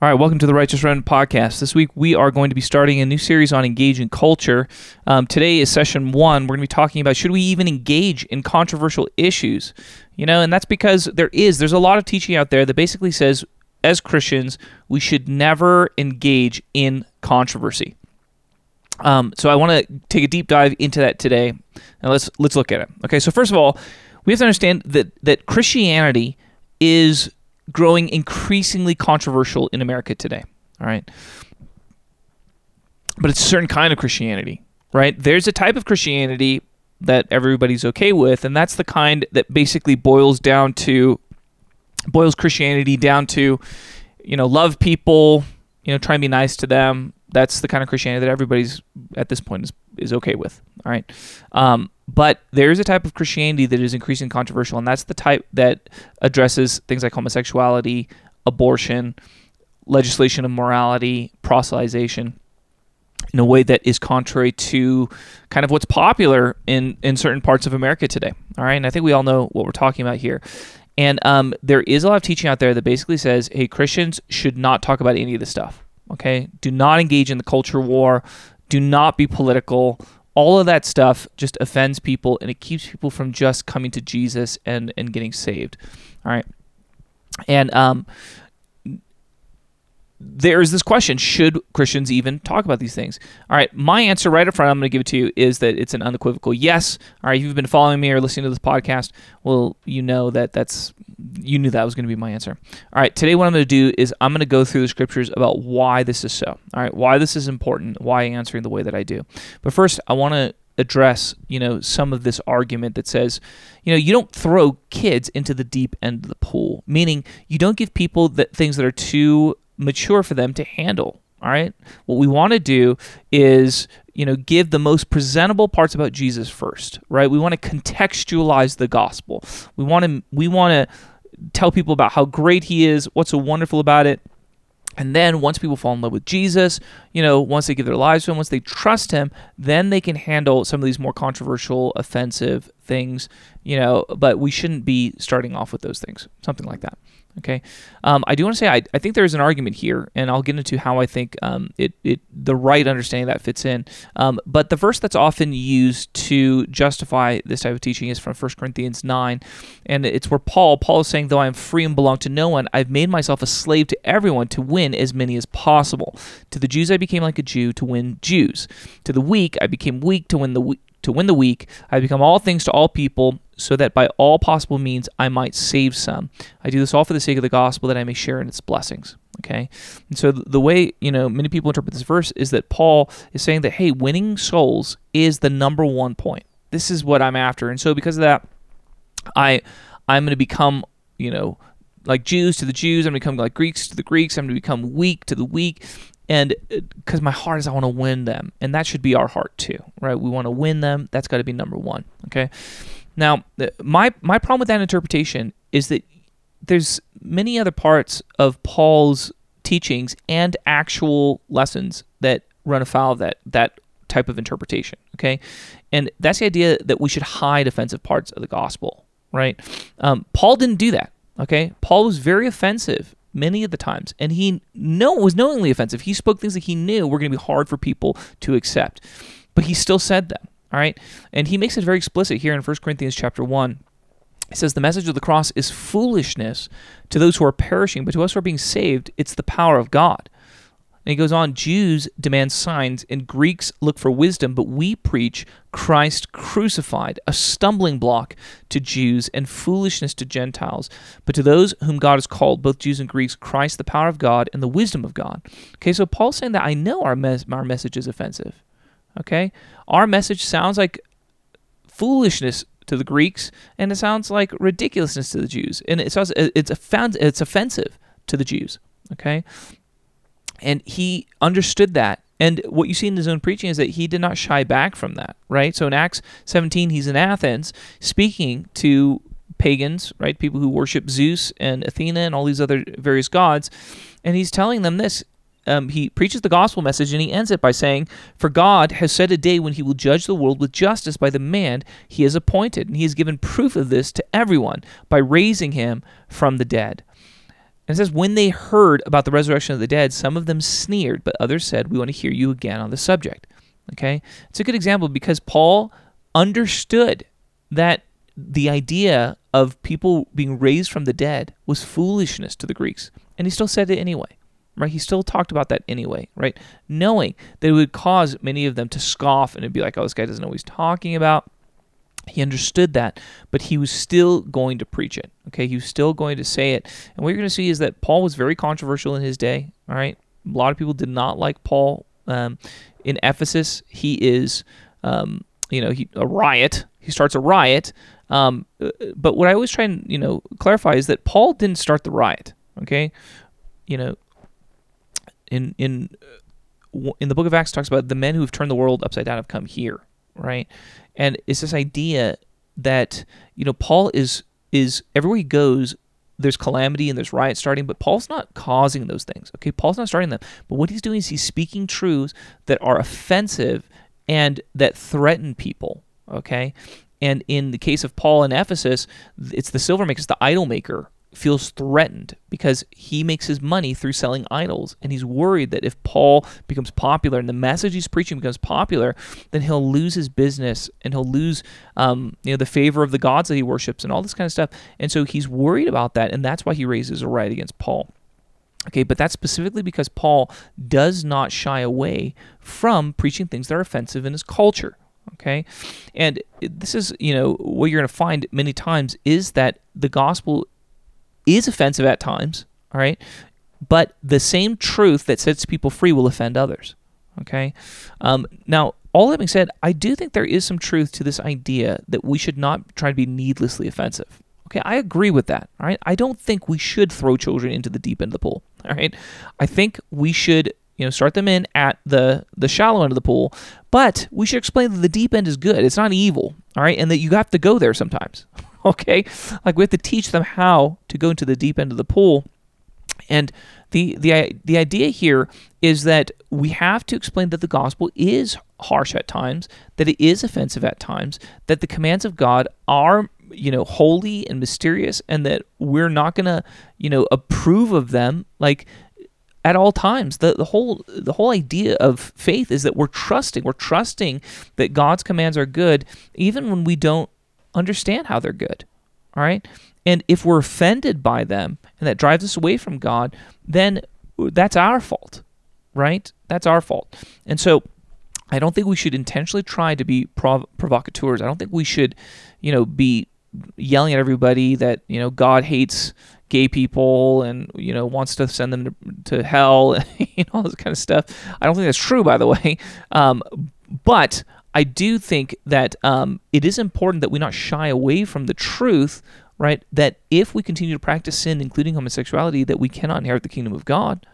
All right, welcome to the Righteous Remnant podcast. This week we are going to be starting a new series on engaging culture. Um, today is session one. We're going to be talking about should we even engage in controversial issues? You know, and that's because there is there's a lot of teaching out there that basically says as Christians we should never engage in controversy. Um, so I want to take a deep dive into that today, and let's let's look at it. Okay, so first of all, we have to understand that that Christianity is growing increasingly controversial in America today. All right. But it's a certain kind of Christianity, right? There's a type of Christianity that everybody's okay with, and that's the kind that basically boils down to boils Christianity down to, you know, love people, you know, try and be nice to them. That's the kind of Christianity that everybody's at this point is, is okay with. All right. Um, but there is a type of Christianity that is increasingly controversial, and that's the type that addresses things like homosexuality, abortion, legislation of morality, proselytization in a way that is contrary to kind of what's popular in, in certain parts of America today. All right. And I think we all know what we're talking about here. And um, there is a lot of teaching out there that basically says, hey, Christians should not talk about any of this stuff. Okay. Do not engage in the culture war. Do not be political all of that stuff just offends people and it keeps people from just coming to Jesus and and getting saved. All right. And um there's this question should Christians even talk about these things? All right, my answer right up front, I'm going to give it to you, is that it's an unequivocal yes. All right, if you've been following me or listening to this podcast, well, you know that that's you knew that was going to be my answer. All right, today what I'm going to do is I'm going to go through the scriptures about why this is so. All right, why this is important, why answering the way that I do. But first, I want to address, you know, some of this argument that says, you know, you don't throw kids into the deep end of the pool, meaning you don't give people that things that are too mature for them to handle. All right. What we want to do is, you know, give the most presentable parts about Jesus first, right? We want to contextualize the gospel. We want to we want to tell people about how great he is, what's so wonderful about it. And then once people fall in love with Jesus, you know, once they give their lives to him, once they trust him, then they can handle some of these more controversial, offensive things, you know, but we shouldn't be starting off with those things, something like that. Okay, um, I do want to say I, I think there is an argument here, and I'll get into how I think um, it, it the right understanding that fits in. Um, but the verse that's often used to justify this type of teaching is from 1 Corinthians 9, and it's where Paul Paul is saying, "Though I am free and belong to no one, I've made myself a slave to everyone to win as many as possible. To the Jews I became like a Jew to win Jews. To the weak I became weak to win the weak." To win the weak, I become all things to all people, so that by all possible means I might save some. I do this all for the sake of the gospel that I may share in its blessings. Okay? And so the way, you know, many people interpret this verse is that Paul is saying that, hey, winning souls is the number one point. This is what I'm after. And so because of that, I I'm going to become, you know, like Jews to the Jews. I'm going to become like Greeks to the Greeks. I'm going to become weak to the weak. And because uh, my heart is, I want to win them. And that should be our heart too, right? We want to win them. That's got to be number one. Okay. Now, my my problem with that interpretation is that there's many other parts of Paul's teachings and actual lessons that run afoul of that that type of interpretation. Okay, and that's the idea that we should hide offensive parts of the gospel. Right? Um, Paul didn't do that. Okay, Paul was very offensive many of the times, and he no was knowingly offensive. He spoke things that he knew were going to be hard for people to accept, but he still said them. All right. And he makes it very explicit here in 1 Corinthians chapter 1. He says, The message of the cross is foolishness to those who are perishing, but to us who are being saved, it's the power of God. And he goes on Jews demand signs, and Greeks look for wisdom, but we preach Christ crucified, a stumbling block to Jews and foolishness to Gentiles. But to those whom God has called, both Jews and Greeks, Christ the power of God and the wisdom of God. Okay, so Paul's saying that I know our, mes- our message is offensive. Okay? Our message sounds like foolishness to the Greeks, and it sounds like ridiculousness to the Jews. And it sounds, it's, it's offensive to the Jews. Okay? And he understood that. And what you see in his own preaching is that he did not shy back from that, right? So in Acts 17, he's in Athens speaking to pagans, right? People who worship Zeus and Athena and all these other various gods. And he's telling them this um, he preaches the gospel message and he ends it by saying, For God has set a day when he will judge the world with justice by the man he has appointed, and he has given proof of this to everyone by raising him from the dead. And it says, when they heard about the resurrection of the dead, some of them sneered, but others said, We want to hear you again on the subject. Okay? It's a good example because Paul understood that the idea of people being raised from the dead was foolishness to the Greeks. And he still said it anyway. Right? He still talked about that anyway, right? Knowing that it would cause many of them to scoff and it'd be like, oh, this guy doesn't know what he's talking about. He understood that, but he was still going to preach it. Okay, he was still going to say it. And what you're going to see is that Paul was very controversial in his day. All right, a lot of people did not like Paul um, in Ephesus. He is, um, you know, he, a riot. He starts a riot. Um, but what I always try and you know clarify is that Paul didn't start the riot. Okay, you know, in in uh, in the book of Acts talks about the men who have turned the world upside down have come here, right? And it's this idea that you know Paul is is everywhere he goes, there's calamity and there's riots starting, but Paul's not causing those things. Okay, Paul's not starting them. But what he's doing is he's speaking truths that are offensive and that threaten people. Okay, and in the case of Paul in Ephesus, it's the silver maker, it's the idol maker feels threatened because he makes his money through selling idols. And he's worried that if Paul becomes popular and the message he's preaching becomes popular then he'll lose his business and he'll lose um, you know the favor of the gods that he worships and all this kind of stuff. And so he's worried about that. And that's why he raises a right against Paul. Okay, but that's specifically because Paul does not shy away from preaching things that are offensive in his culture. Okay? And this is you know what you're going to find many times is that the gospel is offensive at times all right? But the same truth that sets people free will offend others okay? Um, now all that being said i do think there is some truth to this idea that we should not try to be needlessly offensive okay? I agree with that all right? I don't think we should throw children into the deep end of the pool all right? I think we should you know start them in at the the shallow end of the pool but we should explain that the deep end is good. It's not evil all right? And that you have to go there sometimes okay like we have to teach them how to go into the deep end of the pool and the the the idea here is that we have to explain that the gospel is harsh at times that it is offensive at times that the commands of god are you know holy and mysterious and that we're not going to you know approve of them like at all times. The, the whole the whole idea of faith is that we're trusting. We're trusting that God's commands are good even when we don't understand how they're good. All right? And if we're offended by them and that drives us away from God, then that's our fault. Right? That's our fault. And so I don't think we should intentionally try to be prov- provocateurs. I don't think we should, you know, be yelling at everybody that, you know, God hates gay people and you know wants to send them to, to hell and you know, all this kind of stuff. I don't think that's true, by the way. Um, but I do think that um, it is important that we not shy away from the truth, right? That if we continue to practice sin, including homosexuality, that we cannot inherit the kingdom of God.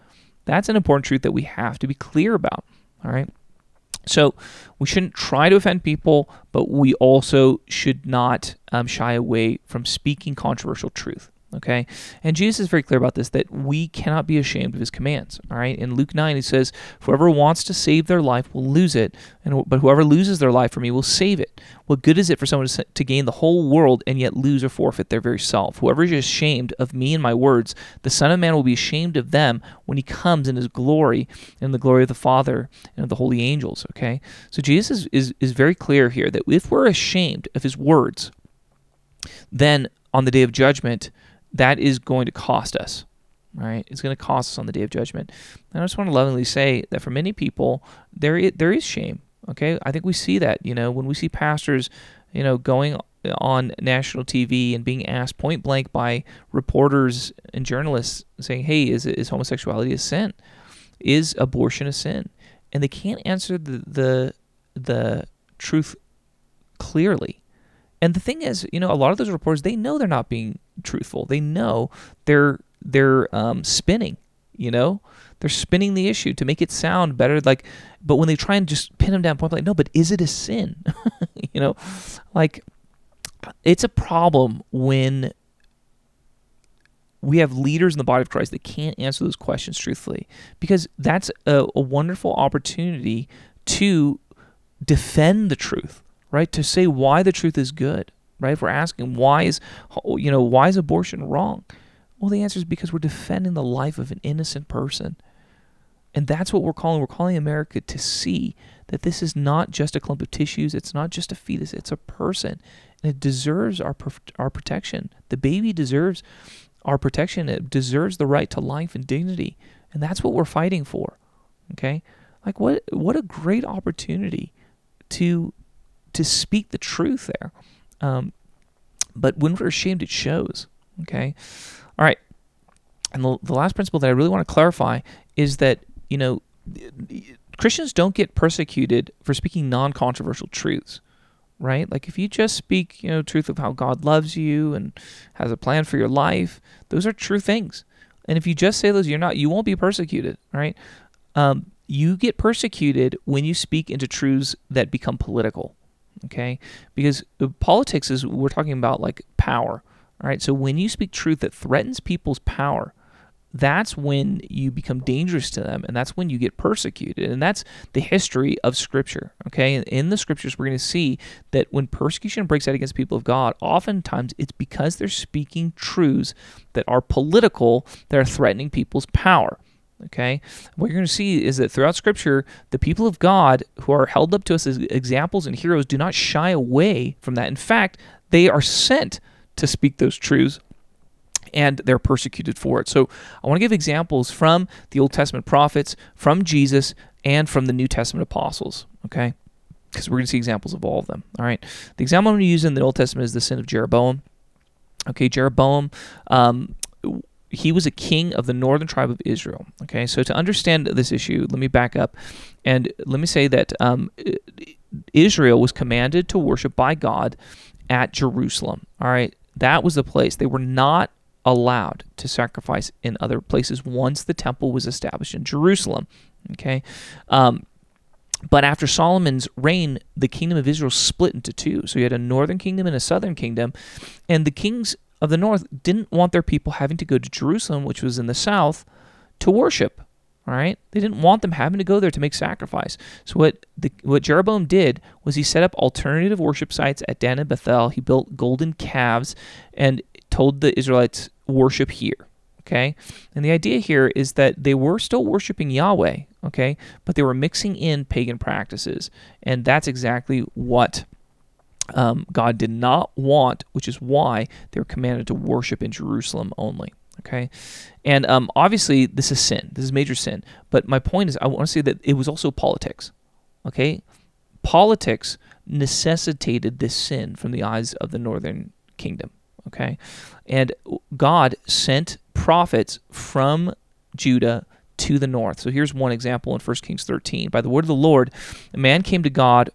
That's an important truth that we have to be clear about. All right. So we shouldn't try to offend people, but we also should not um, shy away from speaking controversial truth. Okay? And Jesus is very clear about this that we cannot be ashamed of his commands. All right? In Luke 9, he says, Whoever wants to save their life will lose it, and but whoever loses their life for me will save it. What good is it for someone to, gain the whole world and yet lose or forfeit their very self? Whoever is ashamed of me and my words, the Son of Man will be ashamed of them when he comes in his glory and the glory of the Father and of the holy angels. Okay? So Jesus is, is, is very clear here that if we're ashamed of his words, then on the day of judgment, that is going to cost us, right? It's going to cost us on the day of judgment. And I just want to lovingly say that for many people, there is, there is shame. Okay, I think we see that. You know, when we see pastors, you know, going uh, on national TV and being asked point blank by reporters and journalists saying, "Hey, is is homosexuality a sin? Is abortion a sin?" And they can't answer the the the truth clearly. And the thing is, you know, a lot of those reporters they know they're not being truthful. They know they're they're um, spinning. You know, they're spinning the issue to make it sound better. Like, but when they try and just pin them down point blank, no, but is it a sin? you know, like it's a problem when we have leaders in the body of Christ that can't answer those questions truthfully because that's a, a wonderful opportunity to defend the truth right? To say why the truth is good, right? If we're asking why is you know why is abortion wrong, Well, the answer is because we're defending the life of an innocent person. And that's what we're calling. We're calling America to see that this is not just a clump of tissues. It's not just a fetus. It's a person, and it deserves our our protection. The baby deserves our protection. It deserves the right to life and dignity, and that's what we're fighting for. Okay, like what what a great opportunity to to speak the truth there. Um, but when we're ashamed, it shows. Okay, all right. And the, the last principle that I really want to clarify is that you know Christians don't get persecuted for speaking non-controversial truths, right? Like if you just speak, you know, truth of how God loves you and has a plan for your life, those are true things. And if you just say those, you're not, you won't be persecuted, right? Um, you get persecuted when you speak into truths that become political, okay? Because uh, politics is we're talking about like power, all right? So when you speak truth that threatens people's power, that's when you become dangerous to them and that's when you get persecuted and that's the history of scripture okay in the scriptures we're going to see that when persecution breaks out against people of god oftentimes it's because they're speaking truths that are political that are threatening people's power okay what you're going to see is that throughout scripture the people of god who are held up to us as examples and heroes do not shy away from that in fact they are sent to speak those truths and they're persecuted for it. So I want to give examples from the Old Testament prophets, from Jesus, and from the New Testament apostles, okay? Because we're going to see examples of all of them, all right? The example I'm going to use in the Old Testament is the sin of Jeroboam. Okay, Jeroboam, um, he was a king of the northern tribe of Israel. Okay, so to understand this issue, let me back up and let me say that um, Israel was commanded to worship by God at Jerusalem. All right, that was the place. They were not allowed to sacrifice in other places once the temple was established in Jerusalem. Okay. Um, but after Solomon's reign, the kingdom of Israel split into two. So you had a northern kingdom and a southern kingdom. And the kings of the north didn't want their people having to go to Jerusalem, which was in the south, to worship. All right, they didn't want them having to go there to make sacrifice. So what the, what Jeroboam did was he set up alternative worship sites at Dan and Bethel. He built golden calves and told the Israelites worship here. Okay? And the idea here is that they were still worshiping Yahweh, okay? But they were mixing in pagan practices. And that's exactly what um, God did not want, which is why they were commanded to worship in Jerusalem only. Okay, and um, obviously this is sin. This is major sin. But my point is, I want to say that it was also politics. Okay, politics necessitated this sin from the eyes of the northern kingdom. Okay, and God sent prophets from Judah to the north. So here's one example in 1 Kings 13. By the word of the Lord, a man came to God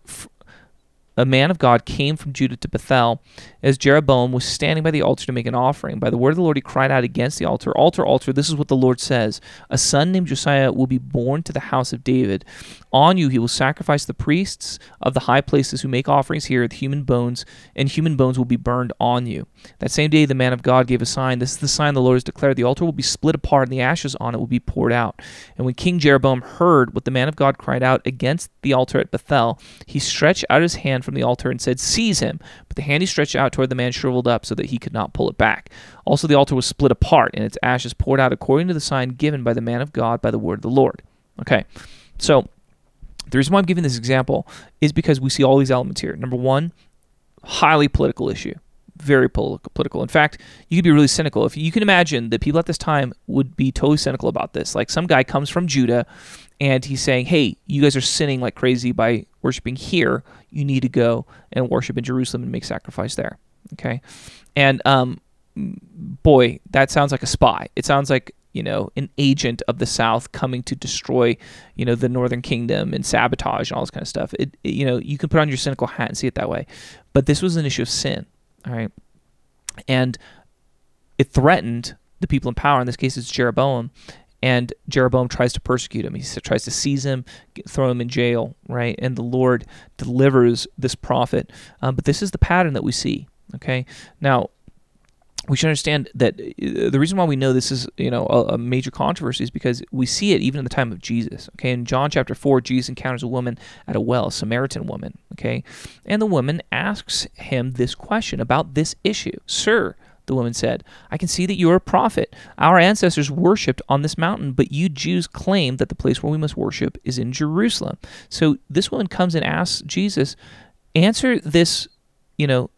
a man of God came from Judah to Bethel as Jeroboam was standing by the altar to make an offering. By the word of the Lord, he cried out against the altar Altar, altar, this is what the Lord says A son named Josiah will be born to the house of David. On you he will sacrifice the priests of the high places who make offerings here with human bones, and human bones will be burned on you. That same day, the man of God gave a sign. This is the sign the Lord has declared The altar will be split apart, and the ashes on it will be poured out. And when King Jeroboam heard what the man of God cried out against the altar at Bethel, he stretched out his hand from the altar and said, Seize him. But the hand he stretched out toward the man shriveled up so that he could not pull it back. Also, the altar was split apart, and its ashes poured out according to the sign given by the man of God by the word of the Lord. Okay, so the reason why I'm giving this example is because we see all these elements here. Number one, highly political issue very political. In fact, you could be really cynical. If you can imagine that people at this time would be totally cynical about this. Like some guy comes from Judah and he's saying, "Hey, you guys are sinning like crazy by worshiping here. You need to go and worship in Jerusalem and make sacrifice there." Okay, and um, boy, that sounds like a spy. It sounds like you know an agent of the South coming to destroy you know the Northern Kingdom and sabotage and all this kind of stuff. It, it you know you can put on your cynical hat and see it that way, but this was an issue of sin. Right, and it threatened the people in power. In this case, it's Jeroboam, and Jeroboam tries to persecute him. He tries to seize him, throw him in jail, right? And the Lord delivers this prophet. Um, but this is the pattern that we see. Okay, now we should understand that uh, the reason why we know this is you know a, a, major controversy is because we see it even in the time of Jesus. Okay, in John chapter four, Jesus encounters a woman at a well, a Samaritan woman. Okay, and the woman asks him this question about this issue, Sir, the woman said. I can see that you are a prophet. Our ancestors worshipped on this mountain, but you Jews claim that the place where we must worship is in Jerusalem. So this woman comes and asks Jesus, answer this, you know,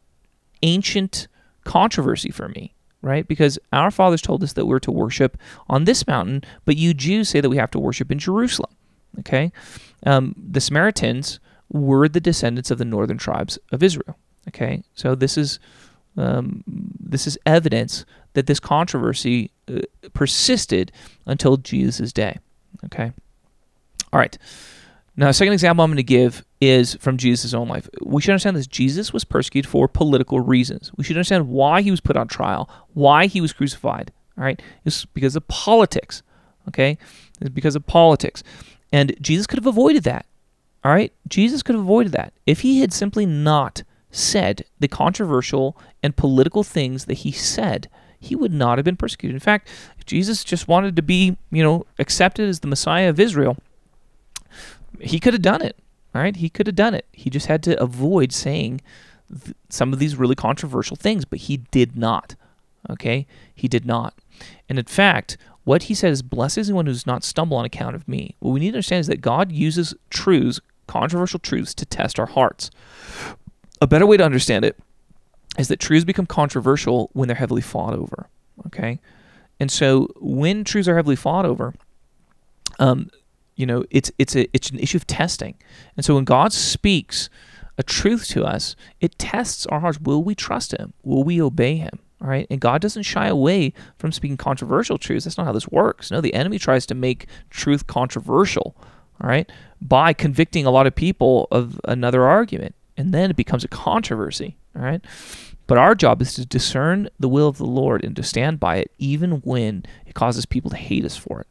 ancient controversy for me, right? Because our fathers told us that we're to worship on this mountain, but you Jews say that we have to worship in Jerusalem. Okay? Um, the Samaritans were the descendants of the northern tribes of Israel. Okay, so this is um, this is evidence that this controversy uh, persisted until Jesus' day. Okay, all right. Now, the second example I'm going to give is from Jesus' own life. We should understand this. Jesus was persecuted for political reasons. We should understand why he was put on trial, why he was crucified. All right, it's because of politics. Okay, it's because of politics, and Jesus could have avoided that. All right, Jesus could have avoided that if he had simply not said the controversial and political things that he said, he would not have been persecuted. In fact, if Jesus just wanted to be, you know, accepted as the Messiah of Israel, he could have done it. All right, he could have done it. He just had to avoid saying th- some of these really controversial things, but he did not. Okay, he did not. And in fact, what he says, is, "Blessed is anyone who does not stumble on account of me." What we need to understand is that God uses truths, controversial truths, to test our hearts. A better way to understand it is that truths become controversial when they're heavily fought over. Okay, and so when truths are heavily fought over, um, you know, it's it's a it's an issue of testing. And so when God speaks a truth to us, it tests our hearts. Will we trust Him? Will we obey Him? All right, and God doesn't shy away from speaking controversial truths. That's not how this works. No, the enemy tries to make truth controversial. All right, by convicting a lot of people of another argument and then it becomes a controversy. All right. But our job is to discern the will of the Lord and to stand by it, even when it causes people to hate us for it.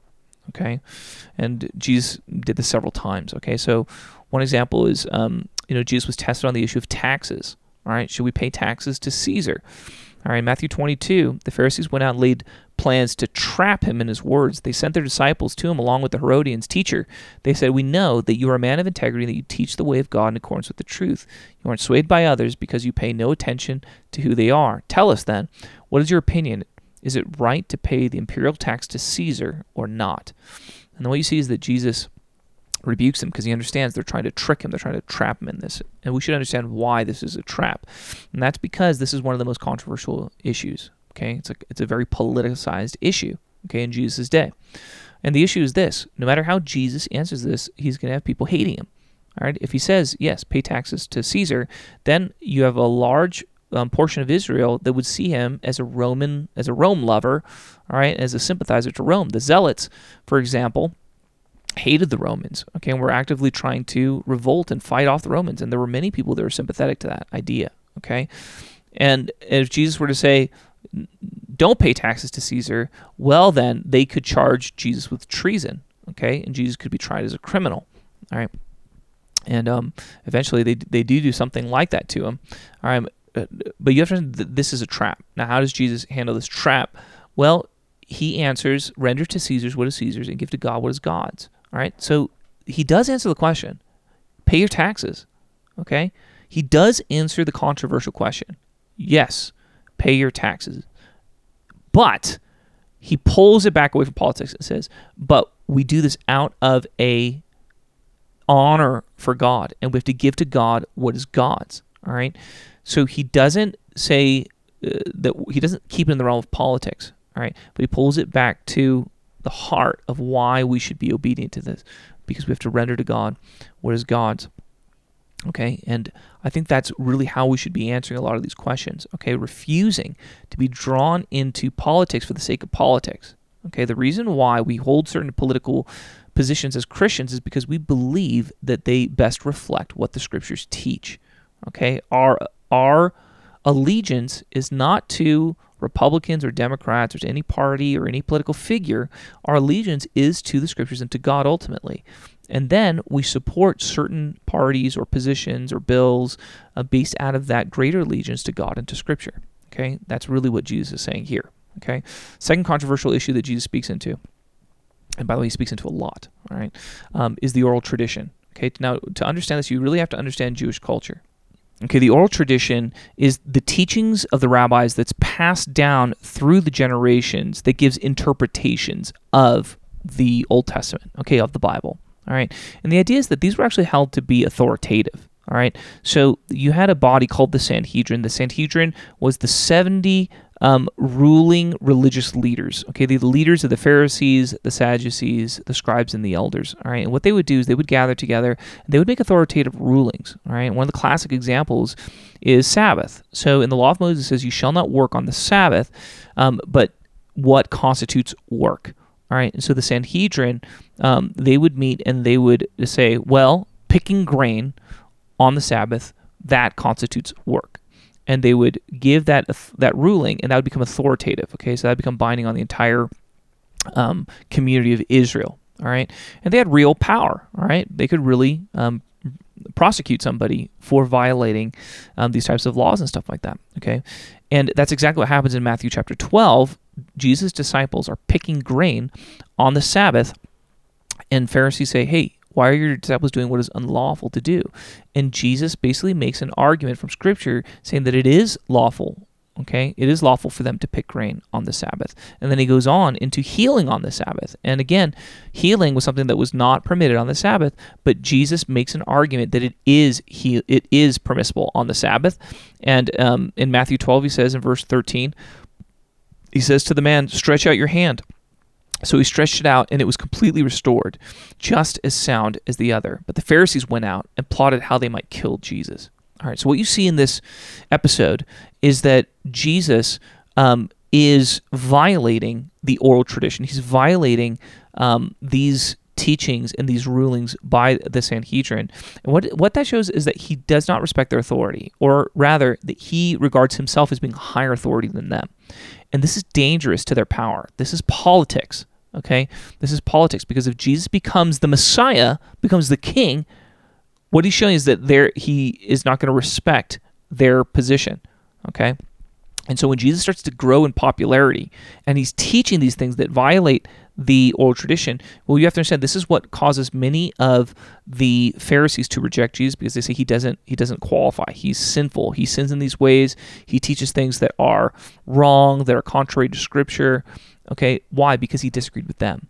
Okay. And Jesus did this several times. Okay. So one example is, um, you know, Jesus was tested on the issue of taxes. All right. Should we pay taxes to Caesar? All right, Matthew 22, the Pharisees went out and laid plans to trap him in his words. They sent their disciples to him along with the Herodians. Teacher, they said, We know that you are a man of integrity, that you teach the way of God in accordance with the truth. You aren't swayed by others because you pay no attention to who they are. Tell us then, what is your opinion? Is it right to pay the imperial tax to Caesar or not? And what you see is that Jesus rebukes them because he understands they're trying to trick him, they're trying to trap him in this. And we should understand why this is a trap. And that's because this is one of the most controversial issues. Okay, it's a it's a very politicized issue. Okay, in Jesus' day, and the issue is this: no matter how Jesus answers this, he's going to have people hating him. All right, if he says yes, pay taxes to Caesar, then you have a large um, portion of Israel that would see him as a Roman, as a Rome lover, all right, as a sympathizer to Rome. The Zealots, for example, hated the Romans, okay, and were actively trying to revolt and fight off the Romans. And there were many people that were sympathetic to that idea, okay? And if Jesus were to say, don't pay taxes to Caesar, well, then they could charge Jesus with treason, okay? And Jesus could be tried as a criminal, all right? And um, eventually they, they do do something like that to him, all right? Uh, but you have to understand this is a trap. Now, how does Jesus handle this trap? Well, he answers, render to Caesar's what is Caesar's and give to God what is God's. All right. So he does answer the question pay your taxes. Okay. He does answer the controversial question. Yes, pay your taxes. But he pulls it back away from politics and says, but we do this out of a honor for God and we have to give to God what is God's. All right. So he doesn't say uh, that he doesn't keep it in the realm of politics. All right. But he pulls it back to the heart of why we should be obedient to this because we have to render to God what is God's. Okay, and I think that's really how we should be answering a lot of these questions. Okay, refusing to be drawn into politics for the sake of politics. Okay, the reason why we hold certain political positions as Christians is because we believe that they best reflect what the scriptures teach. Okay, our our allegiance is not to Republicans or Democrats or to any party or any political figure, our allegiance is to the scriptures and to God ultimately. And then we support certain parties or positions or bills uh, based out of that greater allegiance to God and to scripture. Okay, that's really what Jesus is saying here. Okay, second controversial issue that Jesus speaks into, and by the way, he speaks into a lot. All right, um, is the oral tradition. Okay, now to understand this, you really have to understand Jewish culture. Okay, the oral tradition is the teachings of the rabbis that's passed down through the generations that gives interpretations of the Old Testament, okay, of the Bible. All right. And the idea is that these were actually held to be authoritative. All right. So you had a body called the Sanhedrin. The Sanhedrin was the 70 um, ruling religious leaders. Okay, the leaders of the Pharisees, the Sadducees, the scribes, and the elders. All right, and what they would do is they would gather together and they would make authoritative rulings. All right, one of the classic examples is Sabbath. So in the law of Moses it says, "You shall not work on the Sabbath," um, but what constitutes work? All right, and so the Sanhedrin, um, they would meet and they would say, "Well, picking grain on the Sabbath that constitutes work." And they would give that that ruling, and that would become authoritative. Okay, so that would become binding on the entire um, community of Israel. All right, and they had real power. All right, they could really um, prosecute somebody for violating um, these types of laws and stuff like that. Okay, and that's exactly what happens in Matthew chapter 12. Jesus' disciples are picking grain on the Sabbath, and Pharisees say, "Hey, why are your disciples doing what is unlawful to do? And Jesus basically makes an argument from Scripture saying that it is lawful. Okay, it is lawful for them to pick grain on the Sabbath. And then he goes on into healing on the Sabbath. And again, healing was something that was not permitted on the Sabbath, but Jesus makes an argument that it is he, it is permissible on the Sabbath. And um, in Matthew 12, he says in verse 13, he says to the man, Stretch out your hand. So he stretched it out, and it was completely restored, just as sound as the other. But the Pharisees went out and plotted how they might kill Jesus. All right, so what you see in this episode is that Jesus um, is violating the oral tradition. He's violating um, these teachings and these rulings by the Sanhedrin. And what what that shows is that he does not respect their authority, or rather, that he regards himself as being higher authority than them. And this is dangerous to their power. This is politics. Okay? This is politics because if Jesus becomes the Messiah, becomes the king, what he's showing is that there he is not going to respect their position. Okay? And so when Jesus starts to grow in popularity and he's teaching these things that violate the old tradition, well, you have to understand this is what causes many of the Pharisees to reject Jesus because they say he doesn't he doesn't qualify. He's sinful. He sins in these ways. He teaches things that are wrong, that are contrary to Scripture. Okay, why? Because he disagreed with them.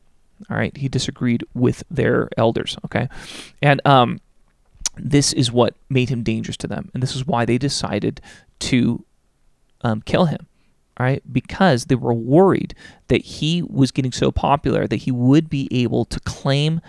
All right, he disagreed with their elders. Okay, and um, this is what made him dangerous to them, and this is why they decided to um, kill him. All right, because they were worried that he was getting so popular that he would be able to claim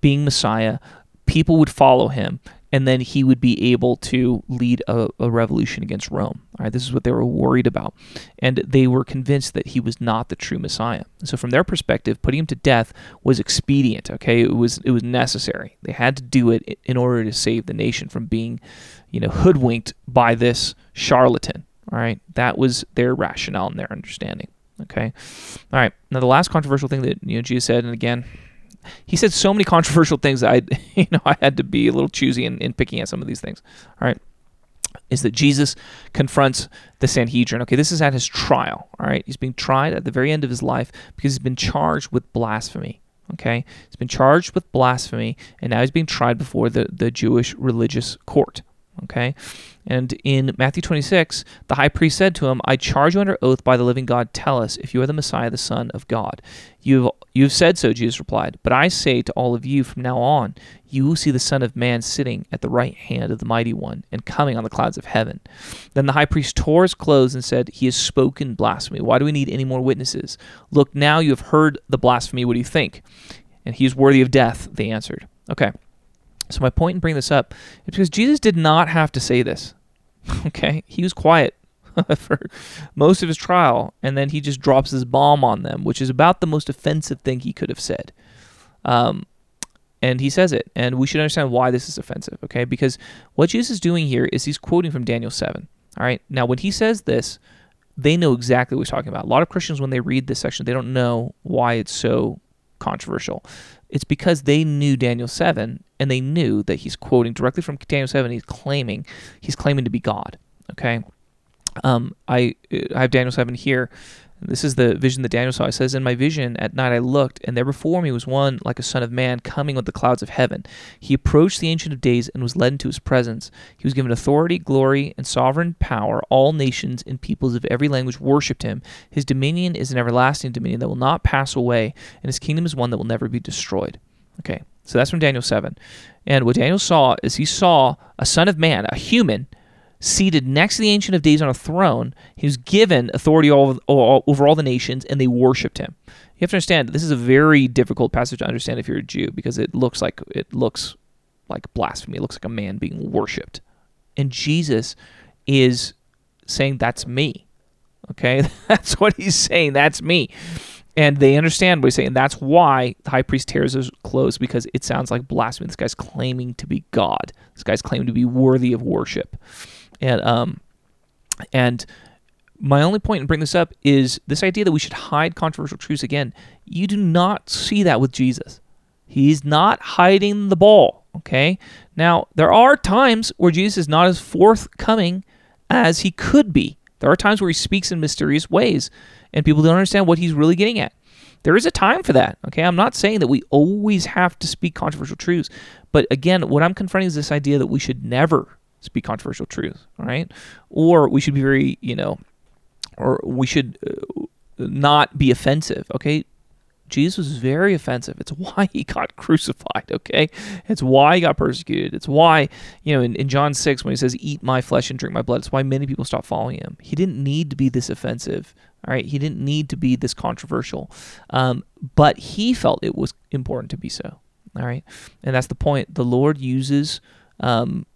being Messiah. People would follow him, and then he would be able to lead a, a, revolution against Rome. All right, this is what they were worried about, and they were convinced that he was not the true Messiah. So, from their perspective, putting him to death was expedient. Okay, it was it was necessary. They had to do it in order to save the nation from being, you know, hoodwinked by this charlatan. All right, that was their rationale and their understanding. Okay, all right. Now, the last controversial thing that you know Jesus said, and again, he said so many controversial things that I, you know, I had to be a little choosy in, in picking at some of these things. All right, is that Jesus confronts the Sanhedrin. Okay, this is at his trial. All right, he's being tried at the very end of his life because he's been charged with blasphemy. Okay, he's been charged with blasphemy, and now he's being tried before the, the Jewish religious court. Okay, and in Matthew 26, the high priest said to him, I charge you under oath by the living God, tell us if you are the Messiah, the Son of God. You've, you've said so, Jesus replied. But I say to all of you from now on, you will see the Son of Man sitting at the right hand of the Mighty One and coming on the clouds of heaven. Then the high priest tore his clothes and said, He has spoken blasphemy. Why do we need any more witnesses? Look, now you have heard the blasphemy. What do you think? And he is worthy of death, they answered. Okay. So my point in bringing this up is because Jesus did not have to say this. Okay, he was quiet for most of his trial, and then he just drops his bomb on them, which is about the most offensive thing he could have said. Um, and he says it, and we should understand why this is offensive. Okay, because what Jesus is doing here is he's quoting from Daniel seven. All right, now when he says this, they know exactly what he's talking about. A lot of Christians, when they read this section, they don't know why it's so controversial. It's because they knew Daniel 7 and they knew that he's quoting directly from Daniel 7. He's claiming he's claiming to be God. Okay. Um, I I have Daniel 7 here. This is the vision that Daniel saw. It says, In my vision at night I looked, and there before me was one like a son of man coming with the clouds of heaven. He approached the Ancient of Days and was led into his presence. He was given authority, glory, and sovereign power. All nations and peoples of every language worshipped him. His dominion is an everlasting dominion that will not pass away, and his kingdom is one that will never be destroyed. Okay, so that's from Daniel 7. And what Daniel saw is he saw a son of man, a human, seated next to the Ancient of Days on a throne. He was given authority over, over all the nations, and they worshipped him. You have to understand this is a very difficult passage to understand if you're a Jew because it looks like it looks like blasphemy. It looks like a man being worshipped, and Jesus is saying, "That's me." Okay, that's what he's saying. That's me. And they understand what he's saying. That's why the high priest tears his clothes because it sounds like blasphemy. This guy's claiming to be God. This guy's claiming to be worthy of worship. And um, and my only point in bringing this up is this idea that we should hide controversial truths. Again, you do not see that with Jesus. He's not hiding the ball. Okay. Now there are times where Jesus is not as forthcoming as he could be. There are times where he speaks in mysterious ways, and people don't understand what he's really getting at. There is a time for that. Okay, I'm not saying that we always have to speak controversial truths, but again, what I'm confronting is this idea that we should never speak controversial truths, right? Or we should be very, you know, or we should uh, not be offensive, okay? Jesus was very offensive. It's why he got crucified, okay? It's why he got persecuted. It's why, you know, in, in John 6, when he says, Eat my flesh and drink my blood, it's why many people stopped following him. He didn't need to be this offensive, all right? He didn't need to be this controversial. Um, but he felt it was important to be so, all right? And that's the point. The Lord uses um,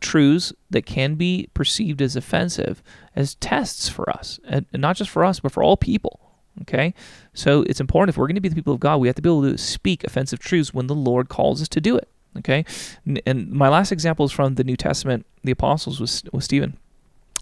truths that can be perceived as offensive as tests for us, and, not just for us, but for all people. Okay? So it's important if we're going to be the people of God, we have to be able to speak offensive truths when the Lord calls us to do it. Okay? And my last example is from the New Testament, the apostles was, was Stephen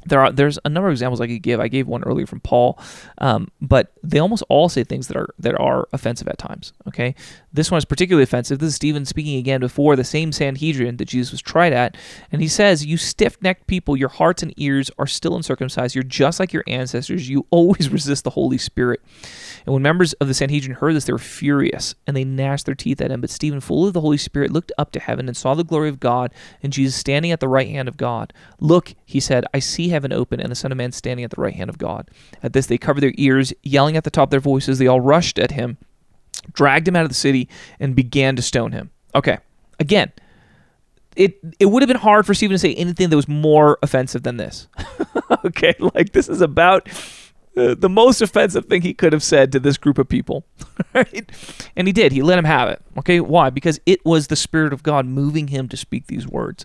there are there's a number of examples I could give. I gave one earlier from Paul, um, but they almost all say things that are that are offensive at times. Okay, this one is particularly offensive. This is Stephen speaking again before the same Sanhedrin that Jesus was tried at, and he says, "You stiff-necked people, your hearts and ears are still uncircumcised. You're just like your ancestors. You always resist the Holy Spirit." And when members of the Sanhedrin heard this, they were furious and they gnashed their teeth at him. But Stephen, full of the Holy Spirit, looked up to heaven and saw the glory of God and Jesus standing at the right hand of God. Look, he said, I see heaven open and the Son of Man standing at the right hand of God. At this, they covered their ears, yelling at the top of their voices. They all rushed at him, dragged him out of the city, and began to stone him. Okay, again, it it would have been hard for Stephen to say anything that was more offensive than this. okay, like this is about the, most offensive thing he could have said to this group of people. right? And he did. He let him have it. Okay, why? Because it was the Spirit of God moving him to speak these words.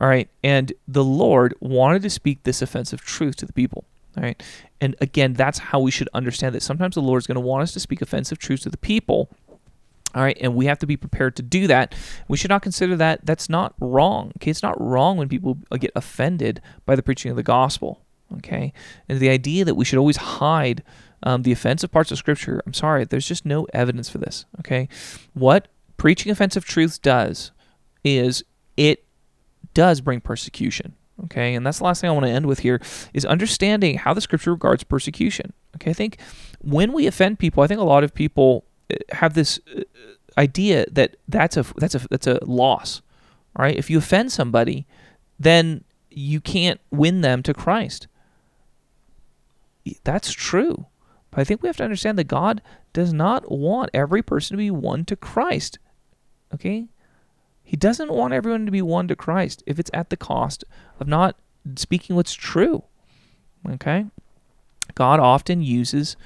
All right, and the Lord wanted to speak this offensive truth to the people. All right, and again, that's how we should understand that. Sometimes the Lord is going to want us to speak offensive truths to the people. All right, and we have to be prepared to do that. We should not consider that that's not wrong. Okay, it's not wrong when people get offended by the preaching of the gospel. Okay, and the idea that we should always hide um, the offensive parts of Scripture, I'm sorry, there's just no evidence for this. Okay, what preaching offensive truths does is it does bring persecution. Okay, and that's the last thing I want to end with here is understanding how the Scripture regards persecution. Okay, I think when we offend people, I think a lot of people uh, have this uh, idea that that's a that's a that's a loss. All right, if you offend somebody, then you can't win them to Christ that's true. But I think we have to understand that God does not want every person to be won to Christ. Okay? He doesn't want everyone to be won to Christ if it's at the cost of not speaking what's true. Okay? God often uses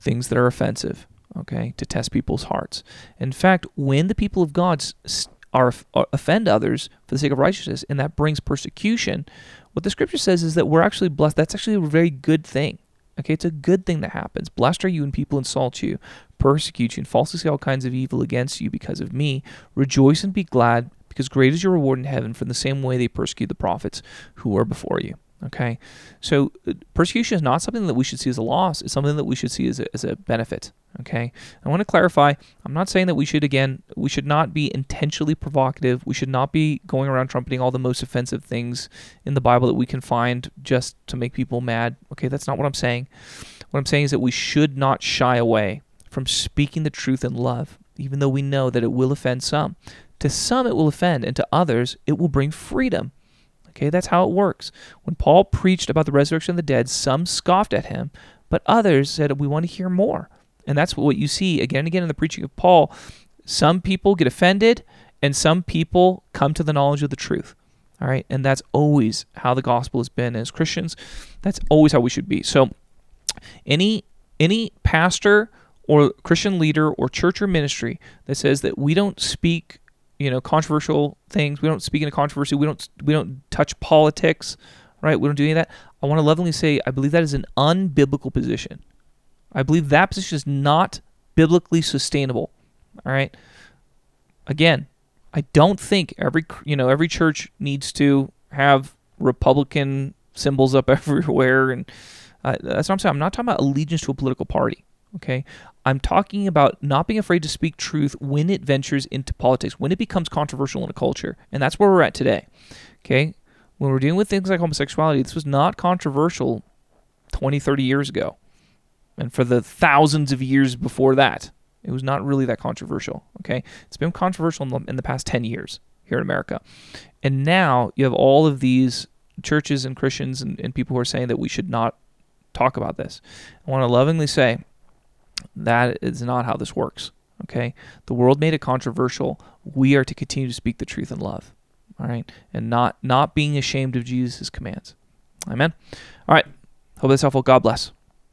things that are offensive, okay, to test people's hearts. In fact, when the people of God are, are uh, offend others for the sake of righteousness and that brings persecution, what the scripture says is that we're actually blessed. That's actually a very good thing. Okay, it's a good thing that happens. Blessed are you when people insult you, persecute you, and falsely say all kinds of evil against you because of me. Rejoice and be glad, because great is your reward in heaven, for in the same way they persecute the prophets who were before you. Okay, so uh, persecution is not something that we should see as a loss. It's something that we should see as a, as a benefit. Okay, I want to clarify. I'm not saying that we should again. We should not be intentionally provocative. We should not be going around trumpeting all the most offensive things in the Bible that we can find just to make people mad. Okay, that's not what I'm saying. What I'm saying is that we should not shy away from speaking the truth in love, even though we know that it will offend some. To some, it will offend, and to others, it will bring freedom. Okay, that's how it works. When Paul preached about the resurrection of the dead, some scoffed at him, but others said, We want to hear more. And that's what you see again and again in the preaching of Paul. Some people get offended, and some people come to the knowledge of the truth. All right, and that's always how the gospel has been as Christians. That's always how we should be. So, any any pastor or Christian leader or church or ministry that says that we don't speak, you know, controversial things, we don't speak into controversy, we don't we don't touch politics, right? We don't do any of that. I want to lovingly say I believe that is an unbiblical position. I believe that position is not biblically sustainable. All right. Again, I don't think every you know every church needs to have Republican symbols up everywhere, and uh, that's what I'm saying. I'm not talking about allegiance to a political party. Okay, I'm talking about not being afraid to speak truth when it ventures into politics, when it becomes controversial in a culture, and that's where we're at today. Okay, when we're dealing with things like homosexuality, this was not controversial 20, 30 years ago, and for the thousands of years before that. It was not really that controversial. Okay, it's been controversial in the, in the past ten years here in America, and now you have all of these churches and Christians and, and people who are saying that we should not talk about this. I want to lovingly say that is not how this works. Okay, the world made it controversial. We are to continue to speak the truth in love. All right, and not not being ashamed of Jesus' commands. Amen. All right. Hope that's helpful. God bless.